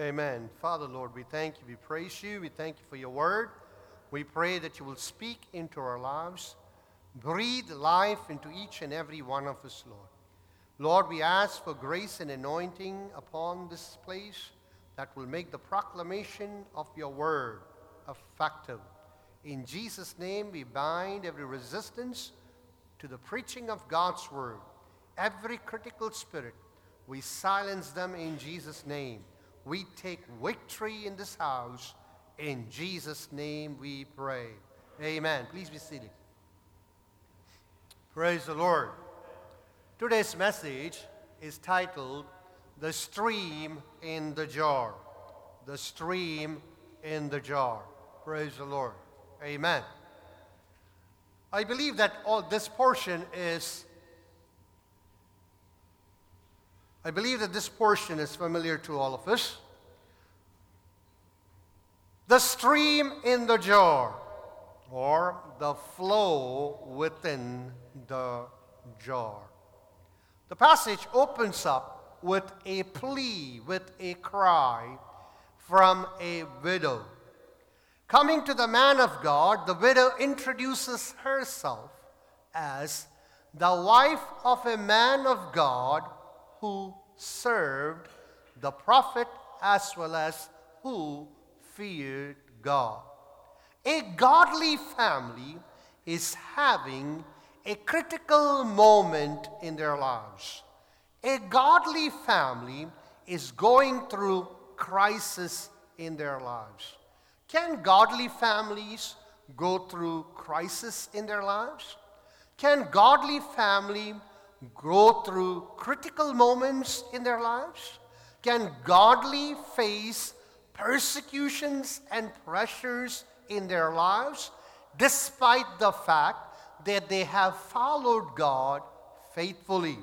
Amen. Father, Lord, we thank you. We praise you. We thank you for your word. We pray that you will speak into our lives, breathe life into each and every one of us, Lord. Lord, we ask for grace and anointing upon this place that will make the proclamation of your word effective. In Jesus' name, we bind every resistance to the preaching of God's word, every critical spirit. We silence them in Jesus' name. We take victory in this house. In Jesus' name we pray. Amen. Please be seated. Praise the Lord. Today's message is titled The Stream in the Jar. The Stream in the Jar. Praise the Lord. Amen. I believe that all this portion is I believe that this portion is familiar to all of us. The stream in the jar, or the flow within the jar. The passage opens up with a plea, with a cry from a widow. Coming to the man of God, the widow introduces herself as the wife of a man of God who served the prophet as well as who feared God. A godly family is having a critical moment in their lives. A godly family is going through crisis in their lives. Can godly families go through crisis in their lives? Can godly family go through critical moments in their lives? Can godly face persecutions and pressures in their lives despite the fact that they have followed God faithfully?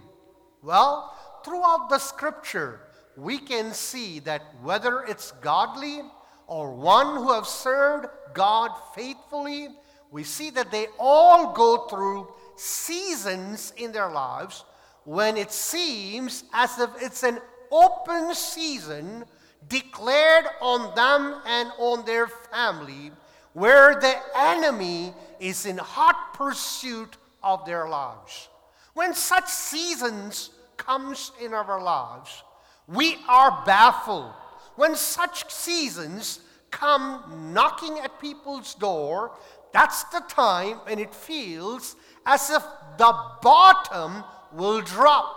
Well, throughout the scripture, we can see that whether it's godly or one who have served God faithfully, we see that they all go through seasons in their lives when it seems as if it's an open season declared on them and on their family, where the enemy is in hot pursuit of their lives. When such seasons comes in our lives, we are baffled. When such seasons come knocking at people's door, that's the time when it feels as if the bottom will drop.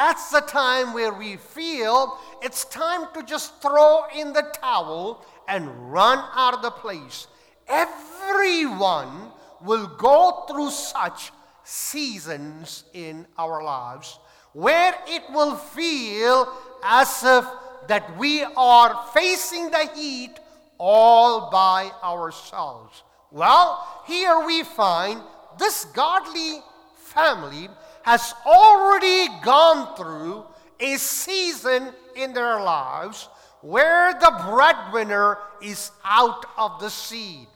That's the time where we feel it's time to just throw in the towel and run out of the place. Everyone will go through such seasons in our lives where it will feel as if that we are facing the heat all by ourselves. Well, here we find this godly family has already gone through a season in their lives where the breadwinner is out of the seed.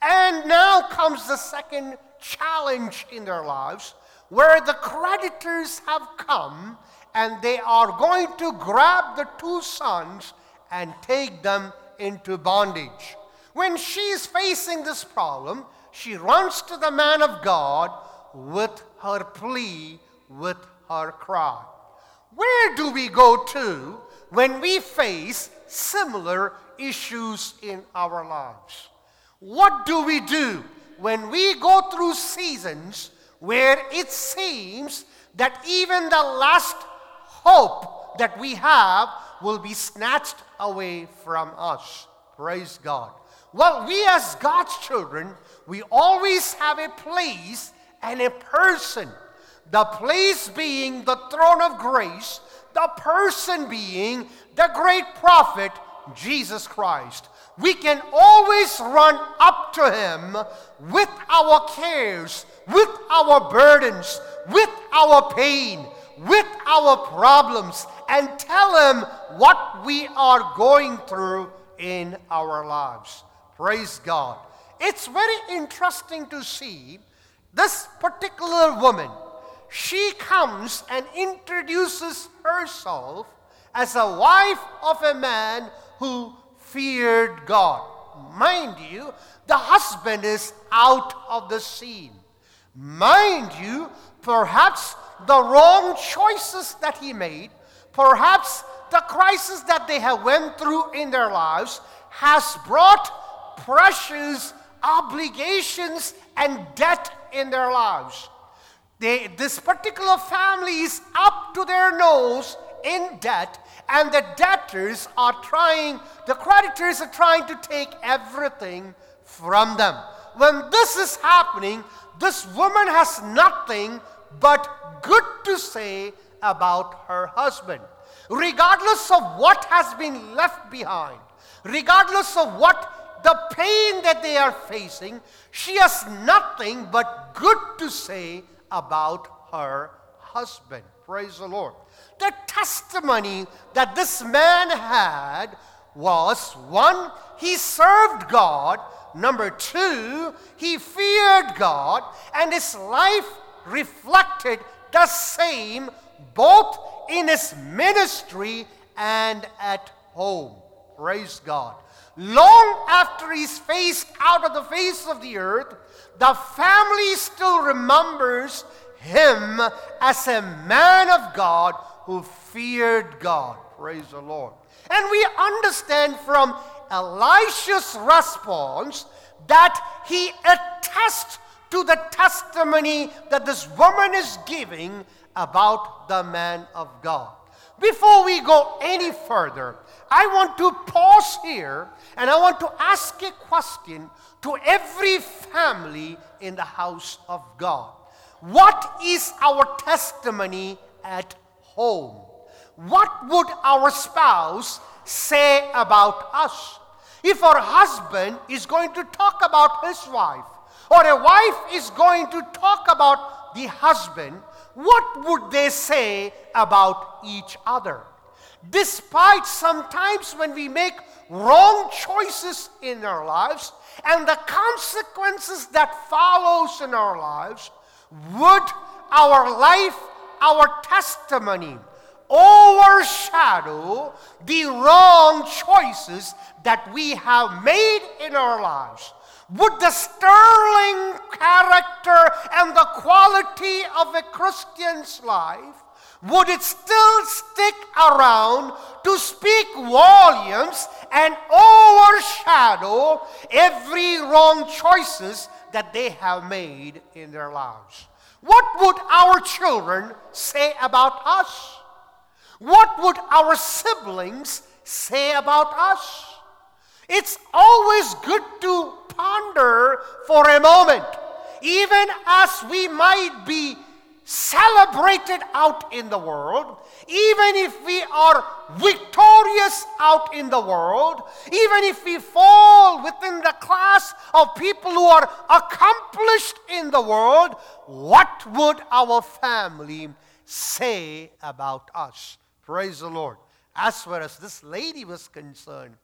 And now comes the second challenge in their lives where the creditors have come and they are going to grab the two sons and take them into bondage. When she's facing this problem, she runs to the man of God with her plea, with her cry. Where do we go to when we face similar issues in our lives? What do we do when we go through seasons where it seems that even the last hope that we have will be snatched away from us? Praise God. Well, we as God's children, we always have a place and a person. The place being the throne of grace, the person being the great prophet, Jesus Christ. We can always run up to him with our cares, with our burdens, with our pain, with our problems, and tell him what we are going through in our lives. Praise God. It's very interesting to see this particular woman. She comes and introduces herself as a wife of a man who feared God. Mind you, the husband is out of the scene. Mind you, perhaps the wrong choices that he made, perhaps the crisis that they have went through in their lives has brought precious obligations and debt in their lives. They, this particular family is up to their nose in debt, and the debtors are trying, the creditors are trying to take everything from them. When this is happening, this woman has nothing but good to say about her husband. Regardless of what has been left behind, regardless of what the pain that they are facing, she has nothing but good to say about her husband. Praise the Lord. The testimony that this man had was one, he served God. Number two, he feared God, and his life reflected the same both in his ministry and at home. Praise God. Long after he's faced out of the face of the earth, the family still remembers him as a man of God who feared God. Praise the Lord. And we understand from Elisha's response that he attests to the testimony that this woman is giving about the man of God. Before we go any further, I want to pause here and I want to ask a question to every family in the house of God. What is our testimony at home? What would our spouse say about us? If our husband is going to talk about his wife, or a wife is going to talk about the husband, what would they say about each other? Despite sometimes when we make wrong choices in our lives and the consequences that follows in our lives, would our life, our testimony overshadow the wrong choices that we have made in our lives? Would the sterling character and the quality of a Christian's life would it still stick around to speak volumes and overshadow every wrong choices that they have made in their lives? What would our children say about us? What would our siblings say about us? It's always good to ponder for a moment, even as we might be celebrated out in the world, even if we are victorious out in the world, even if we fall within the class of people who are accomplished in the world, what would our family say about us? Praise the Lord. As far as this lady was concerned,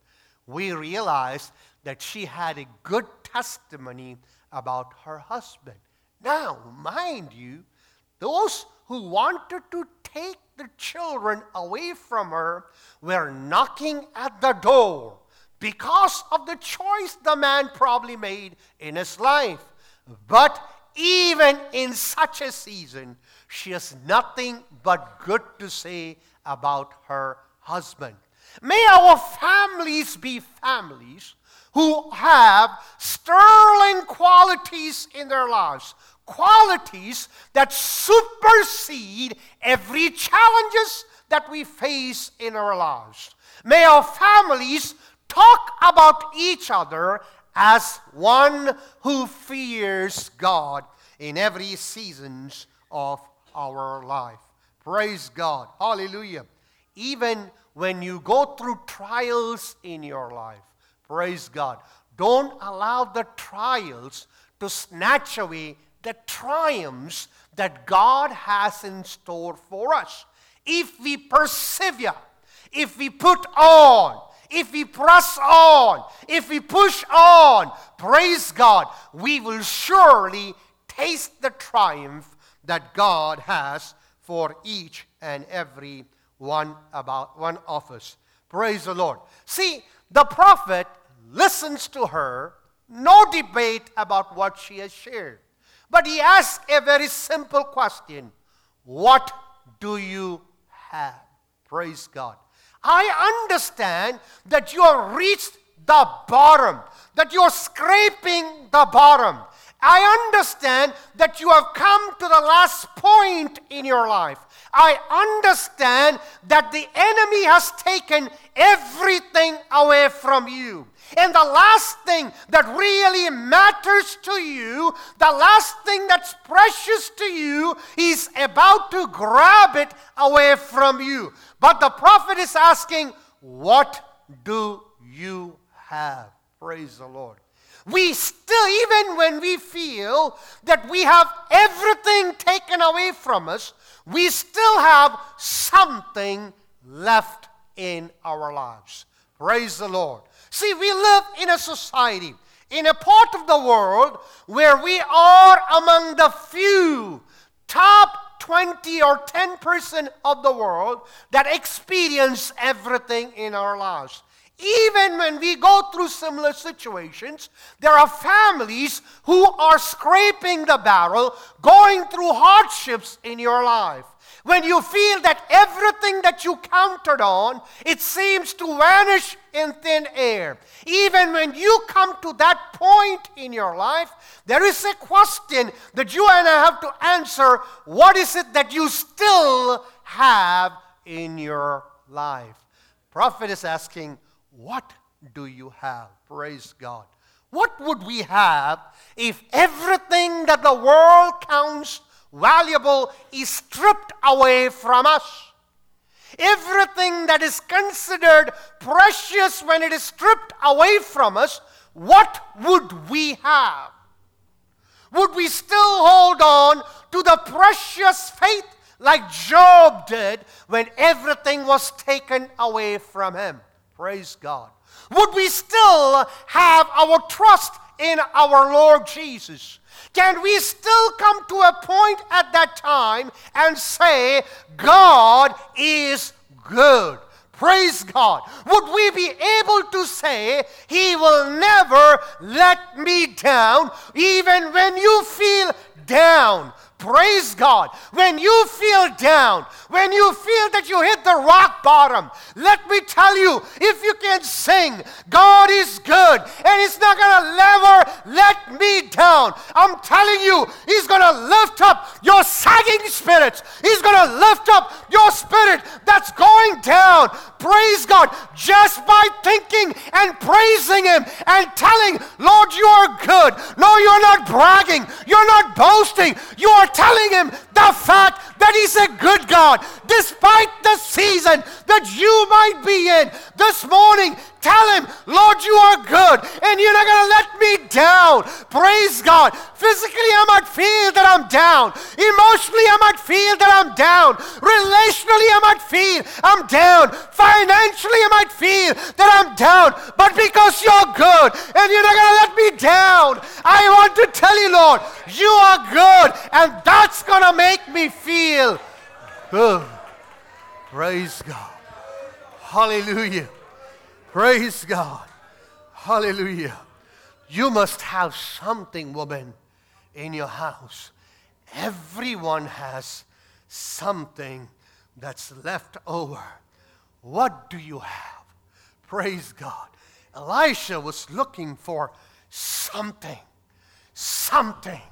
we realized that she had a good testimony about her husband. Now, mind you, those who wanted to take the children away from her were knocking at the door because of the choice the man probably made in his life. But even in such a season, she has nothing but good to say about her husband. May our families be families who have sterling qualities in their lives, qualities that supersede every challenges that we face in our lives. May our families talk about each other as one who fears God in every seasons of our life. Praise God. Hallelujah. Even when you go through trials in your life, praise God. Don't allow the trials to snatch away the triumphs that God has in store for us. If we persevere, if we put on, if we press on, if we push on, praise God, we will surely taste the triumph that God has for each and every one about one of us. Praise the Lord. See, the prophet listens to her, no debate about what she has shared. But he asks a very simple question What do you have? Praise God. I understand that you have reached the bottom, that you're scraping the bottom. I understand that you have come to the last point in your life. I understand that the enemy has taken everything away from you. And the last thing that really matters to you, the last thing that's precious to you, is about to grab it away from you. But the prophet is asking, What do you have? Praise the Lord. We still, even when we feel that we have everything taken away from us, we still have something left in our lives. Praise the Lord. See, we live in a society, in a part of the world where we are among the few top 20 or 10% of the world that experience everything in our lives. Even when we go through similar situations, there are families who are scraping the barrel, going through hardships in your life. When you feel that everything that you counted on, it seems to vanish in thin air. Even when you come to that point in your life, there is a question that you and I have to answer. What is it that you still have in your life? Prophet is asking, what do you have? Praise God. What would we have if everything that the world counts valuable is stripped away from us? Everything that is considered precious when it is stripped away from us, what would we have? Would we still hold on to the precious faith like Job did when everything was taken away from him? Praise God. Would we still have our trust in our Lord Jesus? Can we still come to a point at that time and say, God is good? Praise God. Would we be able to say, He will never let me down, even when you feel down? Praise God. When you feel down, when you feel that you hit the rock bottom, let me tell you if you can sing, God is good and He's not going to never let me down. I'm telling you, He's going to lift up your sagging spirits, He's going to lift up your spirit that's going down. Praise God just by thinking and praising Him and telling, Lord, you are good. No, you're not bragging, you're not boasting, you are telling him the fact that he's a good God, despite the season that you might be in. This morning, tell him, Lord, you are good, and you're not going to let me down. Praise God. Physically, I might feel that I'm down. Emotionally, I might feel that I'm down. Relationally, I might feel I'm down. Financially, I might feel that I'm down. But because you're good and you're not going to let me down, I want to tell you, Lord, you are good, and that's going to make me feel good. Praise God. Hallelujah. Praise God. Hallelujah. You must have something, woman in your house. Everyone has something that's left over. What do you have? Praise God. Elisha was looking for something, something.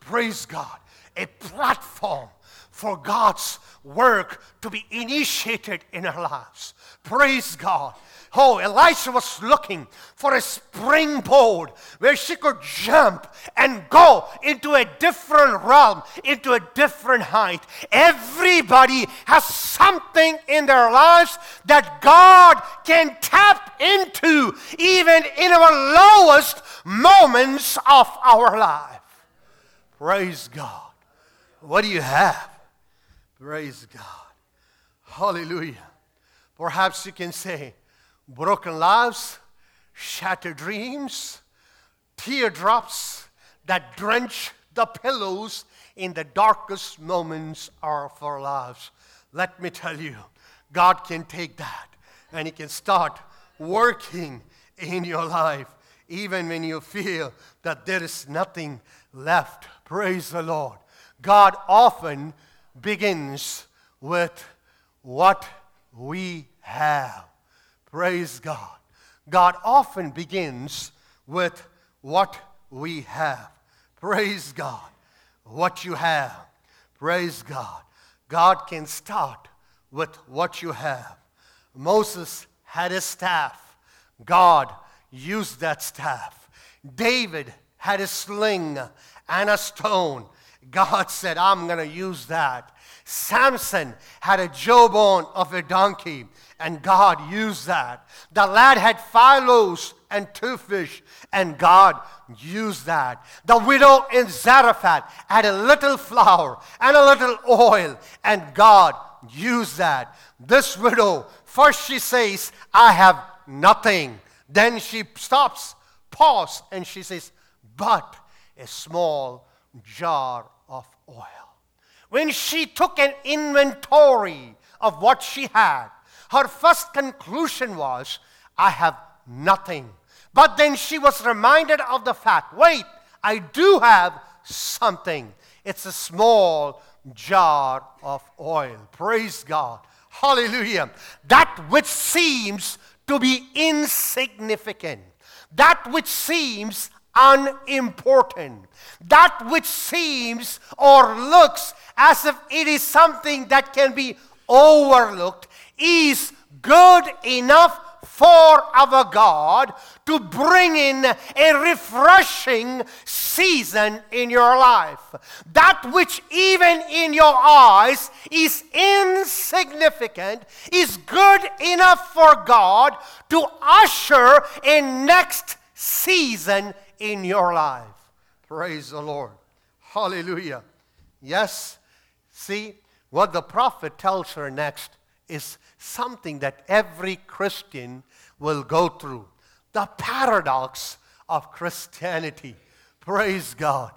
Praise God. A platform for God's work to be initiated in our lives. Praise God. Oh, Elisha was looking for a springboard where she could jump and go into a different realm, into a different height. Everybody has something in their lives that God can tap into, even in our lowest moments of our life. Praise God. What do you have? Praise God. Hallelujah. Perhaps you can say, broken lives, shattered dreams, teardrops that drench the pillows in the darkest moments of our lives. Let me tell you, God can take that and He can start working in your life, even when you feel that there is nothing left. Praise the Lord. God often begins with what we have. Praise God. God often begins with what we have. Praise God. What you have. Praise God. God can start with what you have. Moses had a staff. God used that staff. David had a sling and a stone. God said, I'm going to use that. Samson had a jawbone of a donkey, and God used that. The lad had five loaves and two fish, and God used that. The widow in Zarephath had a little flour and a little oil, and God used that. This widow, first she says, I have nothing. Then she stops, pause, and she says, but a small jar of oil. When she took an inventory of what she had, her first conclusion was, I have nothing. But then she was reminded of the fact wait, I do have something. It's a small jar of oil. Praise God. Hallelujah. That which seems to be insignificant, that which seems unimportant, that which seems or looks as if it is something that can be overlooked is good enough for our God to bring in a refreshing season in your life. That which, even in your eyes, is insignificant, is good enough for God to usher a next season in your life. Praise the Lord. Hallelujah. Yes, see, what the prophet tells her next is something that every Christian will go through. The paradox of Christianity. Praise God.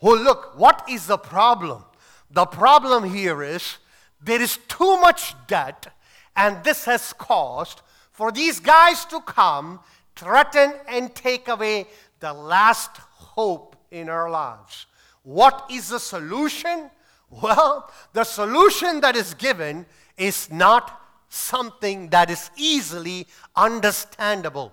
Well, look, what is the problem? The problem here is there is too much debt, and this has caused for these guys to come, threaten, and take away the last hope in our lives. What is the solution? Well, the solution that is given is not something that is easily understandable.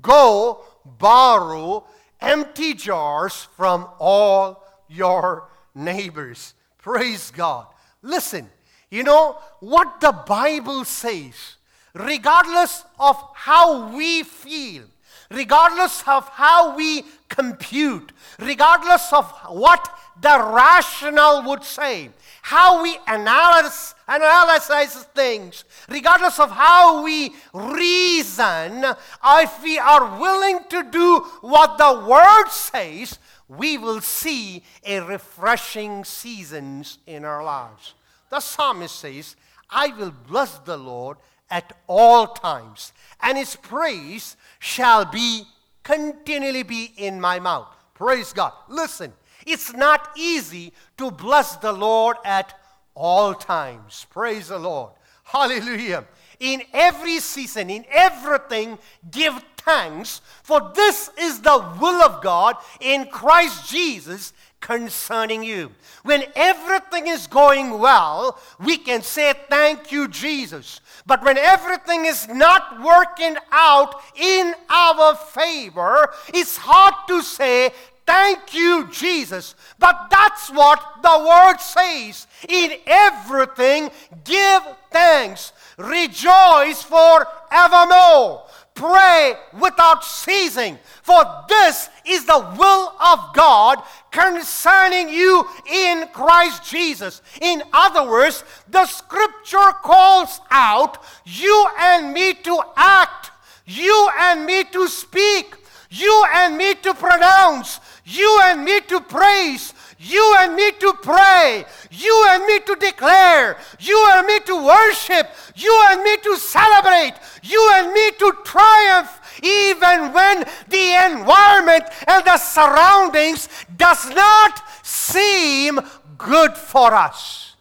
Go borrow empty jars from all your neighbors. Praise God. Listen, you know what the Bible says, regardless of how we feel, regardless of how we compute, regardless of what the rational would say, how we analyze, analyze things, regardless of how we reason, if we are willing to do what the Word says, we will see a refreshing seasons in our lives. The psalmist says, I will bless the Lord at all times, and his praise shall be continually be in my mouth. Praise God. Listen, it's not easy to bless the Lord at all times. Praise the Lord. Hallelujah. In every season, in everything, give thanks, for this is the will of God in Christ Jesus concerning you. When everything is going well, we can say, Thank you, Jesus. But when everything is not working out in our favor, it's hard to say, Thank you, Jesus. But that's what the word says. In everything, give thanks. Rejoice forevermore. Pray without ceasing. For this is the will of God concerning you in Christ Jesus. In other words, the scripture calls out you and me to act, you and me to speak, you and me to pronounce, you and me to praise, you and me to pray, you and me to declare, you and me to worship, you and me to celebrate, you and me to triumph, even when the environment and the surroundings does not seem good for us.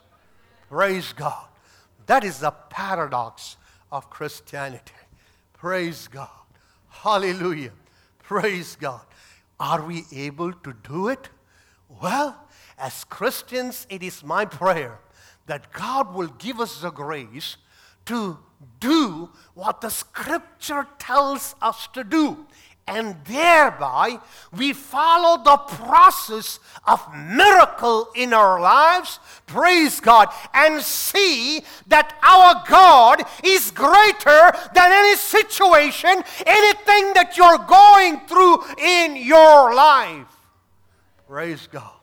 Praise God. That is the paradox of Christianity. Praise God. Hallelujah. Praise God. Are we able to do it? Well, as Christians, it is my prayer that God will give us the grace to do what the scripture tells us to do and thereby we follow the process of miracle in our lives praise god and see that our god is greater than any situation anything that you're going through in your life. Praise god.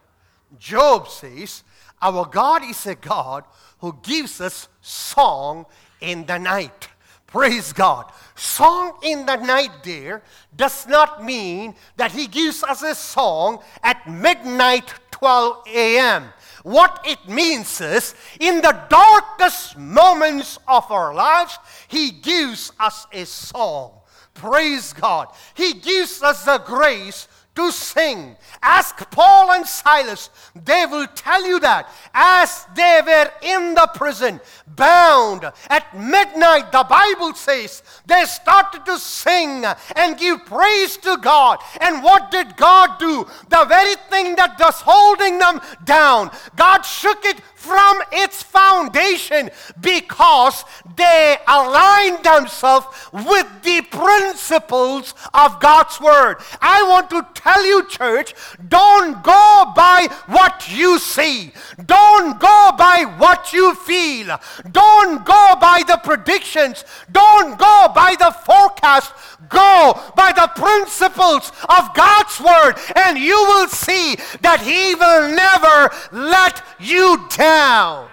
Job says our god is a god who gives us song in the night Praise God. Song in the night there does not mean that he gives us a song at midnight 12 a.m. What it means is, in the darkest moments of our lives, he gives us a song. Praise God. He gives us the grace to sing. Ask Paul and Silas. They will tell you that as they were in the prison, bound at midnight, the Bible says they started to sing and give praise to God. And what did God do? The very thing that was holding them down, God shook it from its foundation because they align themselves with the principles of God's Word. I want to tell you, church, don't go by what you see, don't go by what you feel, don't go by the predictions, don't go by the forecast. Go by the principles of God's Word, and you will see that He will never let you down.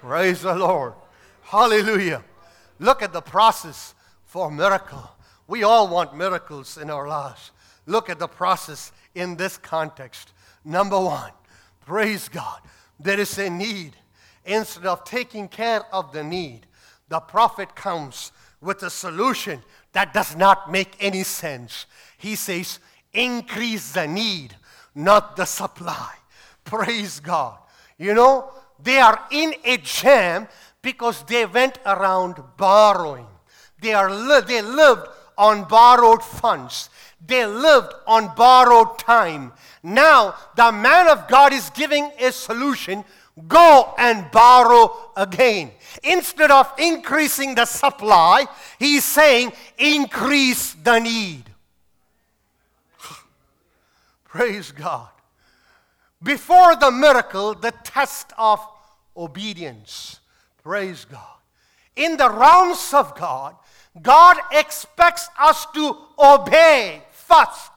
Praise the Lord. Hallelujah. Look at the process for miracle. We all want miracles in our lives. Look at the process in this context. Number one, praise God. There is a need. Instead of taking care of the need, the prophet comes with a solution that does not make any sense. He says, increase the need, not the supply. Praise God. You know, they are in a jam because they went around borrowing. They, are li- they lived on borrowed funds. They lived on borrowed time. Now, the man of God is giving a solution go and borrow again. Instead of increasing the supply, he's saying increase the need. Praise God. Before the miracle, the test of obedience. Praise God. In the realms of God, God expects us to obey first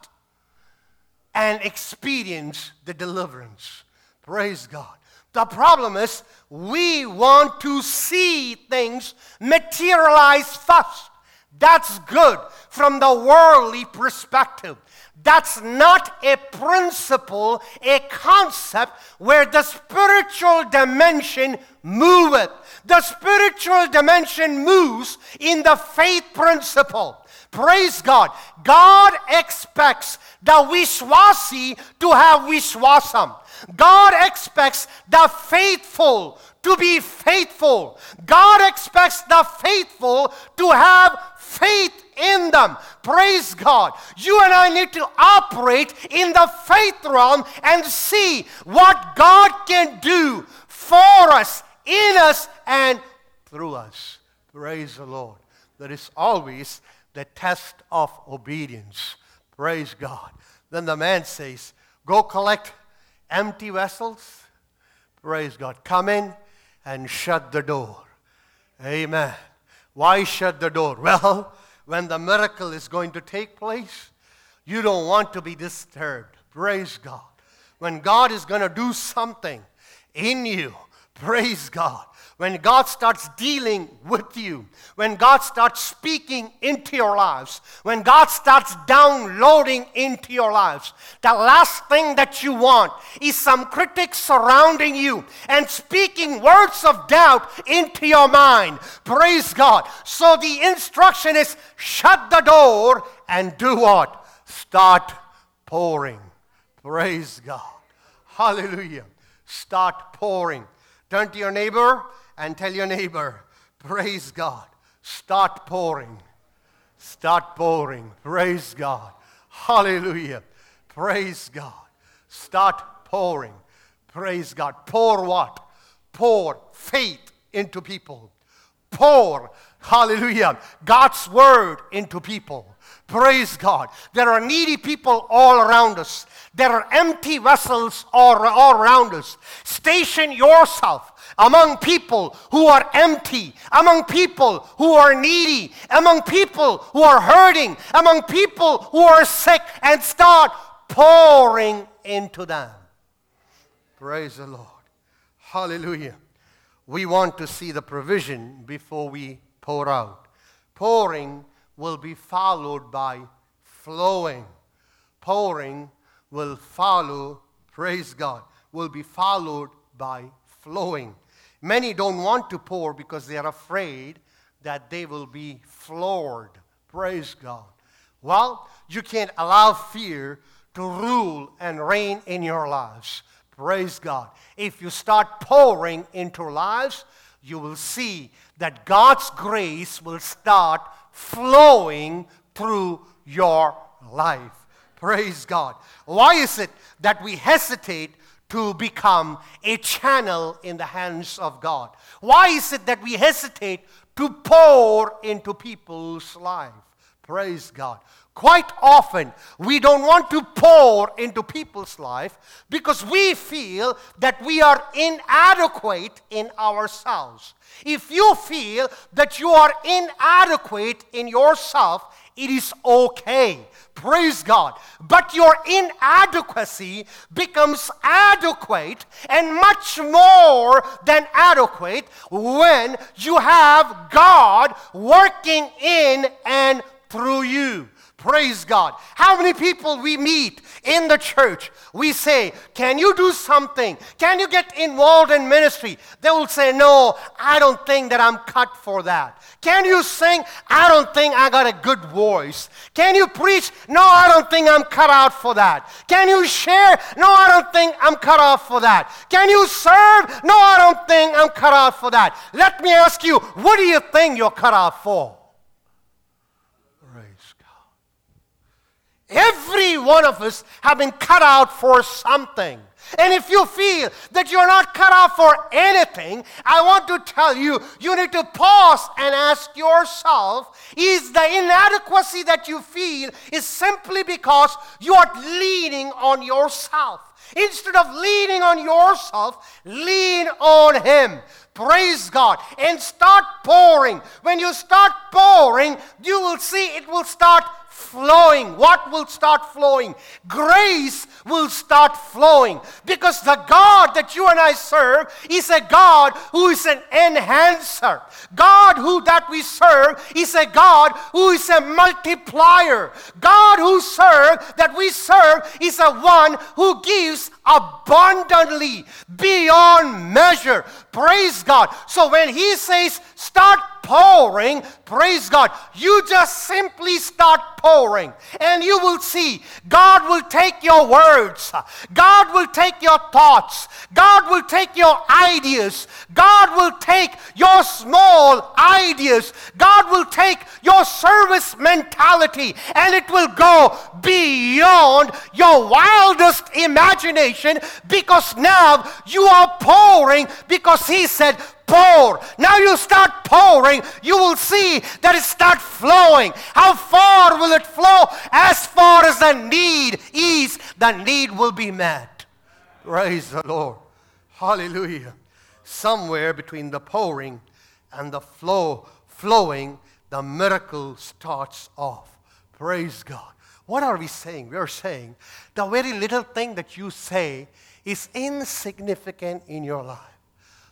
and experience the deliverance. Praise God. The problem is we want to see things materialize first. That's good from the worldly perspective. That's not a principle, a concept where the spiritual dimension moveth. The spiritual dimension moves in the faith principle. Praise God. God expects the Vishwasi to have Vishwasam. God expects the faithful to be faithful. God expects the faithful to have faith in them. Praise God. You and I need to operate in the faith realm and see what God can do for us, in us, and through us. Praise the Lord. There is always the test of obedience. Praise God. Then the man says, Go collect empty vessels. Praise God. Come in and shut the door. Amen. Why shut the door? Well, when the miracle is going to take place, you don't want to be disturbed. Praise God. When God is going to do something in you, praise God when God starts dealing with you, when God starts speaking into your lives, when God starts downloading into your lives, the last thing that you want is some critics surrounding you and speaking words of doubt into your mind. Praise God. So the instruction is shut the door and do what? Start pouring. Praise God. Hallelujah. Start pouring. Turn to your neighbor and tell your neighbor, praise God, Start pouring. Start pouring. Praise God. Hallelujah. Praise God. Start pouring. Praise God. Pour what? Pour faith into people. Pour, hallelujah, God's word into people. Praise God. There are needy people all around us. There are empty vessels all, all around us. Station yourself among people who are empty, among people who are needy, among people who are hurting, among people who are sick, and start pouring into them. Praise the Lord. Hallelujah. We want to see the provision before we pour out. Pouring will be followed by flowing. Pouring will follow, praise God, will be followed by flowing. Many don't want to pour because they are afraid that they will be floored. Praise God. Well, you can't allow fear to rule and reign in your lives. Praise God. If you start pouring into lives, you will see that God's grace will start flowing through your life. Praise God. Why is it that we hesitate to become a channel in the hands of God? Why is it that we hesitate to pour into people's life? Praise God. Quite often, we don't want to pour into people's life because we feel that we are inadequate in ourselves. If you feel that you are inadequate in yourself, it is okay. Praise God. But your inadequacy becomes adequate and much more than adequate when you have God working in and through you. Praise God. How many people we meet in the church, we say, Can you do something? Can you get involved in ministry? They will say, No, I don't think that I'm cut for that. Can you sing? I don't think I got a good voice. Can you preach? No, I don't think I'm cut out for that. Can you share? No, I don't think I'm cut out for that. Can you serve? No, I don't think I'm cut out for that. Let me ask you, what do you think you're cut out for? Every one of us have been cut out for something. And if you feel that you're not cut out for anything, I want to tell you, you need to pause and ask yourself is the inadequacy that you feel is simply because you are leaning on yourself? Instead of leaning on yourself, lean on Him. Praise God. And start pouring. When you start pouring, you will see it will start flowing. What will start flowing? Grace will start flowing because the God that you and I serve is a God who is an enhancer. God who that we serve is a God who is a multiplier. God who serve that we serve is a one who gives abundantly beyond measure. Praise God. So when he says start pouring, praise God, you just simply start pouring and you will see God will take your words, God will take your thoughts, God will take your ideas, God will take your small ideas, God will take your service mentality and it will go beyond your wildest imagination because now you are pouring because He said, pour. Now you start pouring, you will see that it start flowing. How far will it flow? As far as the need is, the need will be met. Praise the Lord. Hallelujah. Somewhere between the pouring and the flow, flowing, the miracle starts off. Praise God. What are we saying? We are saying the very little thing that you say is insignificant in your life.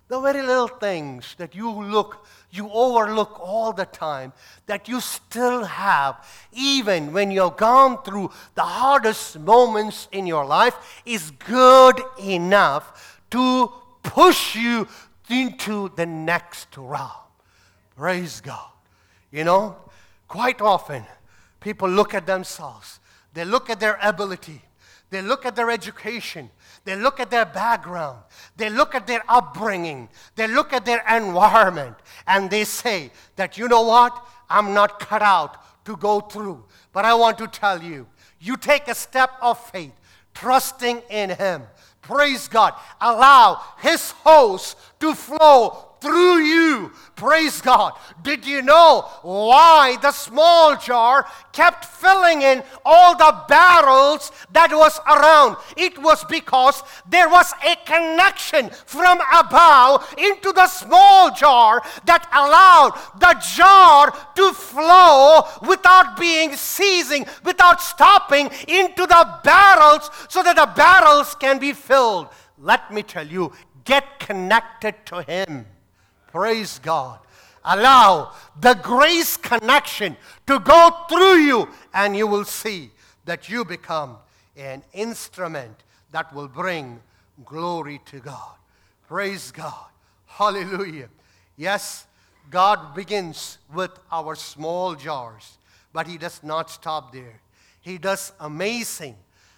The very little things that you look, you overlook all the time, that you still have, even when you've gone through the hardest moments in your life, is good enough to push you into the next round. Praise God. You know, quite often people look at themselves, they look at their ability, they look at their education, they look at their background, they look at their upbringing, they look at their environment, and they say that, you know what? I'm not cut out to go through. But I want to tell you, you take a step of faith, trusting in Him. Praise God. Allow His host to flow through you. Praise God. Did you know why the small jar kept filling in all the barrels that was around? It was because there was a connection from above into the small jar that allowed the jar to flow without being ceasing, without stopping into the barrels so that the barrels can be filled. Let me tell you, get connected to Him. Praise God. Allow the grace connection to go through you, and you will see that you become an instrument that will bring glory to God. Praise God. Hallelujah. Yes, God begins with our small jars, but He does not stop there. He does amazing,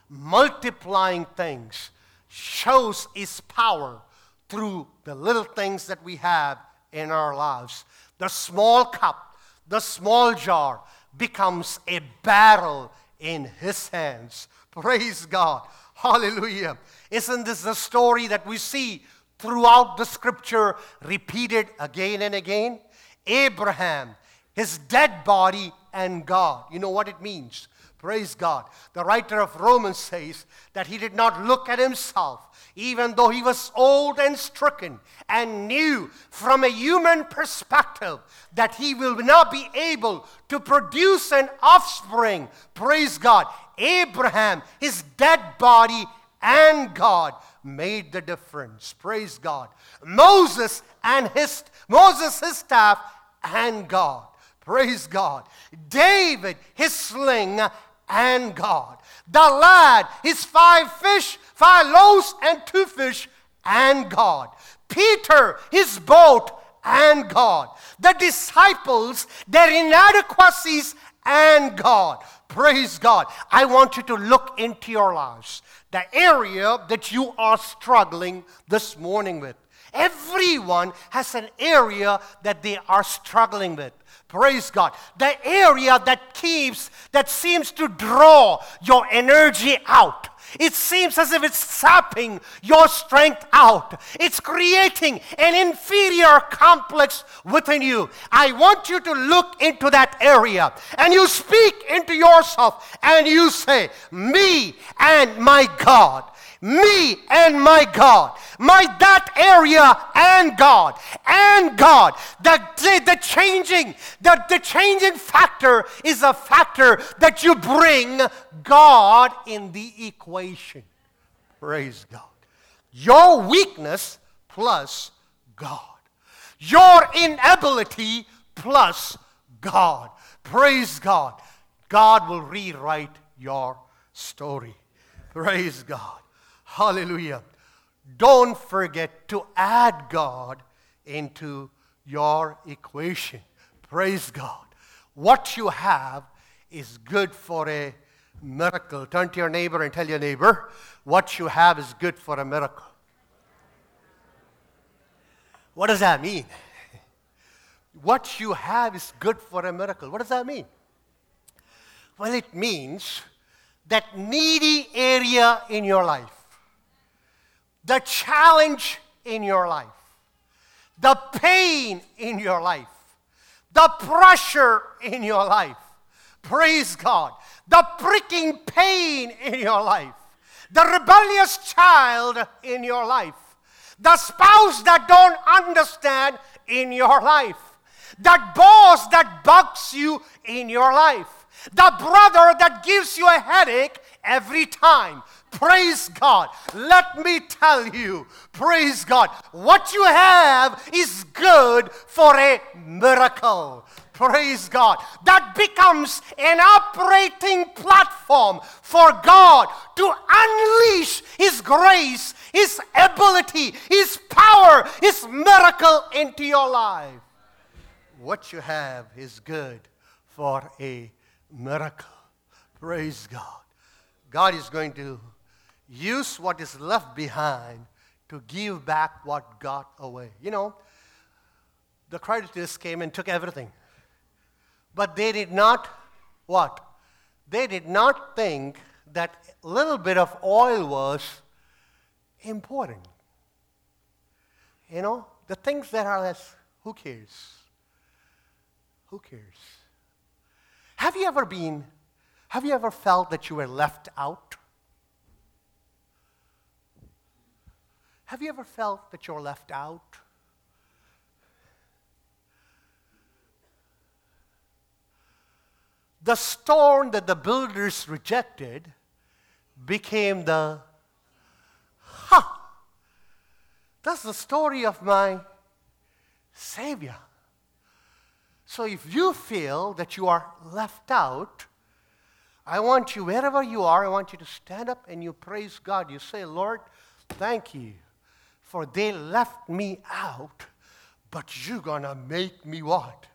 multiplying things, shows His power through the little things that we have in our lives. The small cup, the small jar becomes a barrel in His hands. Praise God. Hallelujah. Isn't this the story that we see throughout the scripture repeated again and again? Abraham, his dead body, and God. You know what it means? Praise God. The writer of Romans says that he did not look at himself even though he was old and stricken, and knew from a human perspective that he will not be able to produce an offspring. Praise God. Abraham, his dead body, and God made the difference. Praise God. Moses and his Moses, his staff, and God. Praise God. David, his sling, and God. The lad, his five fish, five loaves, and two fish, and God. Peter, his boat, and God. The disciples, their inadequacies, and God. Praise God. I want you to look into your lives, the area that you are struggling this morning with. Everyone has an area that they are struggling with. Praise God. The area that keeps, that seems to draw your energy out. It seems as if it's sapping your strength out. It's creating an inferior complex within you. I want you to look into that area and you speak into yourself and you say, Me and my God me and my God, my that area and God, and God. The, the, the changing, the, the changing factor is a factor that you bring God in the equation. Praise God. Your weakness plus God. Your inability plus God. Praise God. God will rewrite your story. Praise God. Hallelujah. Don't forget to add God into your equation. Praise God. What you have is good for a miracle. Turn to your neighbor and tell your neighbor, what you have is good for a miracle. What does that mean? What you have is good for a miracle. What does that mean? Well, it means that needy area in your life the challenge in your life, the pain in your life, the pressure in your life. Praise God. The pricking pain in your life, the rebellious child in your life, the spouse that don't understand in your life, that boss that bugs you in your life, the brother that gives you a headache every time. Praise God. Let me tell you, praise God, what you have is good for a miracle. Praise God. That becomes an operating platform for God to unleash His grace, His ability, His power, His miracle into your life. What you have is good for a miracle. Praise God. God is going to use what is left behind to give back what got away. You know, the creditors came and took everything. But they did not, what? They did not think that little bit of oil was important. You know, the things that are less, who cares? Who cares? Have you ever been, have you ever felt that you were left out? Have you ever felt that you're left out? The stone that the builders rejected became the ha. That's the story of my Savior. So if you feel that you are left out, I want you, wherever you are, I want you to stand up and you praise God. You say, Lord, thank you for they left me out, but you're going to make me what?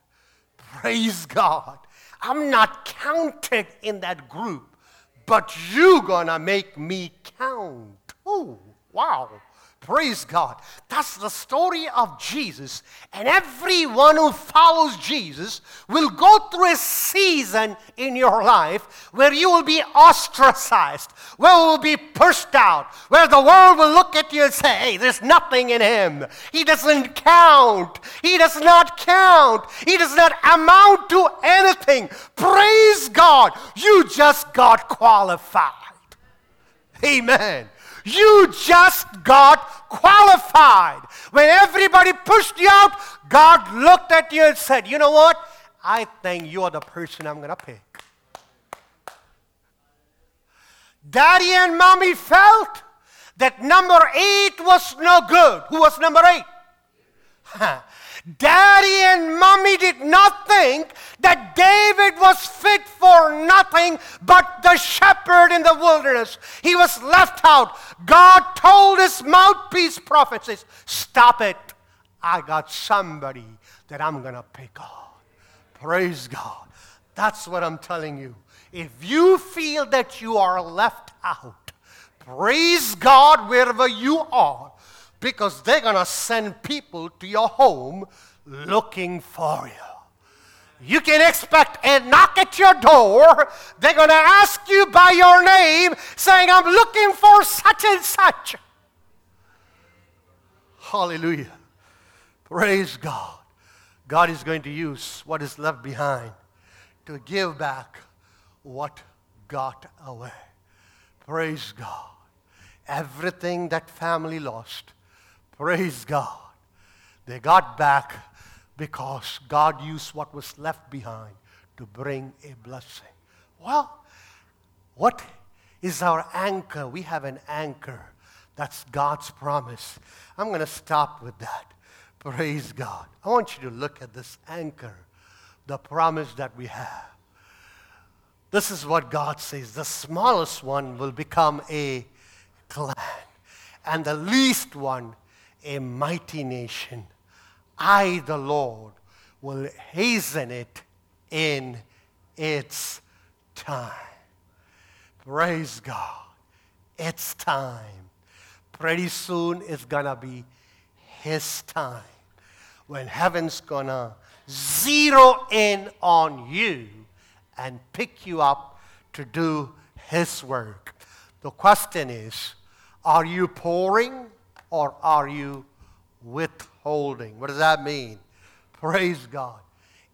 Praise God. I'm not counted in that group, but you're going to make me count. Oh, wow. Praise God. That's the story of Jesus. And everyone who follows Jesus will go through a season in your life where you will be ostracized, where you will be pushed out, where the world will look at you and say, hey, there's nothing in him. He doesn't count. He does not count. He does not amount to anything. Praise God. You just got qualified. Amen. You just got qualified. When everybody pushed you out, God looked at you and said, You know what? I think you're the person I'm going to pick. Daddy and mommy felt that number eight was no good. Who was number eight? Daddy and mommy did not think that David was fit for nothing but the shepherd in the wilderness. He was left out. God told his mouthpiece prophets, Stop it. I got somebody that I'm going to pick on. Praise God. That's what I'm telling you. If you feel that you are left out, praise God wherever you are because they're going to send people to your home looking for you. You can expect a knock at your door. They're going to ask you by your name, saying, I'm looking for such and such. Hallelujah. Praise God. God is going to use what is left behind to give back what got away. Praise God. Everything that family lost, Praise God. They got back because God used what was left behind to bring a blessing. Well, what is our anchor? We have an anchor. That's God's promise. I'm going to stop with that. Praise God. I want you to look at this anchor, the promise that we have. This is what God says the smallest one will become a clan, and the least one a mighty nation. I, the Lord, will hasten it in its time. Praise God. It's time. Pretty soon it's going to be His time when heaven's going to zero in on you and pick you up to do His work. The question is are you pouring or are you withholding? What does that mean? Praise God.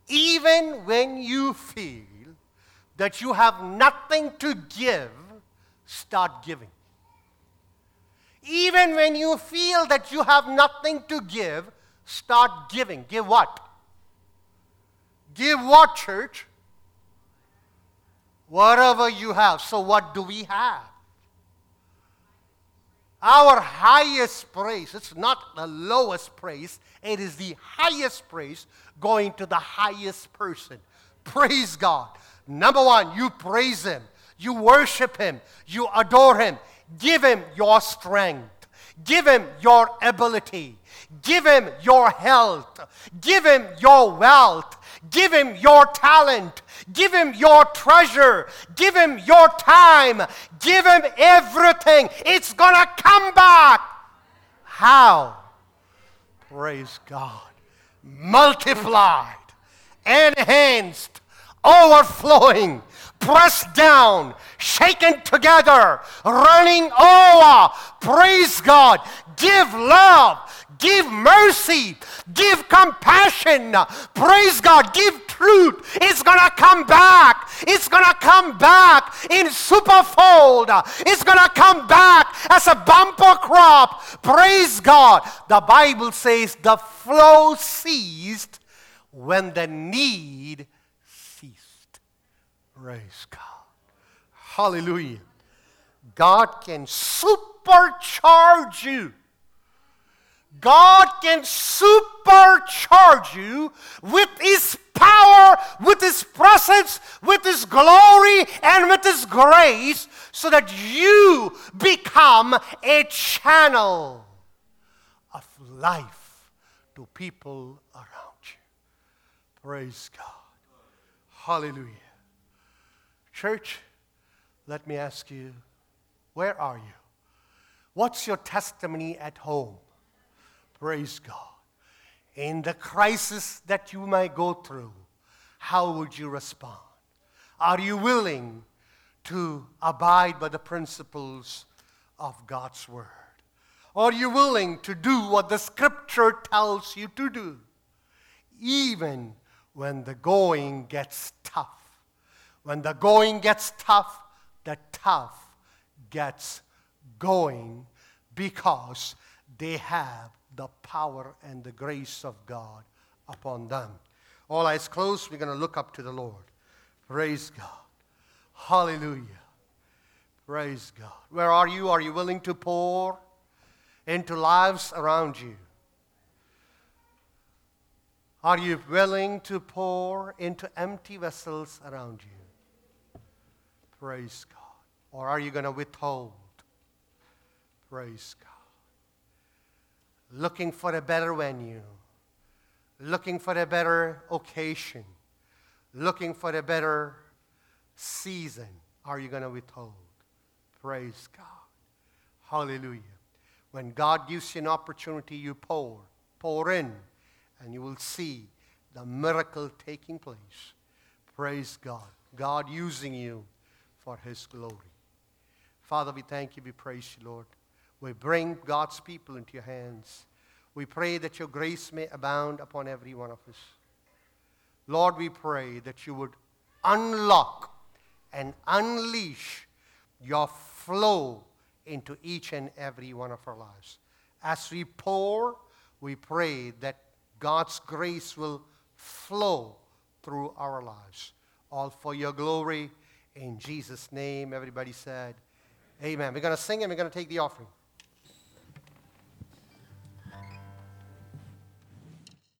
Even when you feel that you have nothing to give, start giving. Even when you feel that you have nothing to give, start giving. Give what? Give what, church? Whatever you have. So, what do we have? Our highest praise, it's not the lowest praise, it is the highest praise going to the highest person. Praise God. Number one, you praise Him, you worship Him, you adore Him, give Him your strength, give Him your ability, give Him your health, give Him your wealth, Give him your talent. Give him your treasure. Give him your time. Give him everything. It's going to come back. How? Praise God. Multiplied, enhanced, overflowing, pressed down, shaken together, running over. Praise God. Give love. Give mercy. Give compassion. Praise God. Give truth. It's going to come back. It's going to come back in superfold. It's going to come back as a bumper crop. Praise God. The Bible says the flow ceased when the need ceased. Praise God. Hallelujah. God can supercharge you. God can supercharge you with His power, with His presence, with His glory, and with His grace so that you become a channel of life to people around you. Praise God. Hallelujah. Church, let me ask you, where are you? What's your testimony at home? Praise God. In the crisis that you might go through, how would you respond? Are you willing to abide by the principles of God's Word? Are you willing to do what the Scripture tells you to do, even when the going gets tough? When the going gets tough, the tough gets going because they have the power and the grace of God upon them. All eyes closed, we're going to look up to the Lord. Praise God. Hallelujah. Praise God. Where are you? Are you willing to pour into lives around you? Are you willing to pour into empty vessels around you? Praise God. Or are you going to withhold? Praise God. Looking for a better venue, looking for a better occasion, looking for a better season. Are you going to be told? Praise God. Hallelujah. When God gives you an opportunity, you pour, pour in, and you will see the miracle taking place. Praise God. God using you for His glory. Father, we thank you, we praise you, Lord. We bring God's people into your hands. We pray that your grace may abound upon every one of us. Lord, we pray that you would unlock and unleash your flow into each and every one of our lives. As we pour, we pray that God's grace will flow through our lives. All for your glory. In Jesus' name, everybody said, Amen. We're going to sing and we're going to take the offering.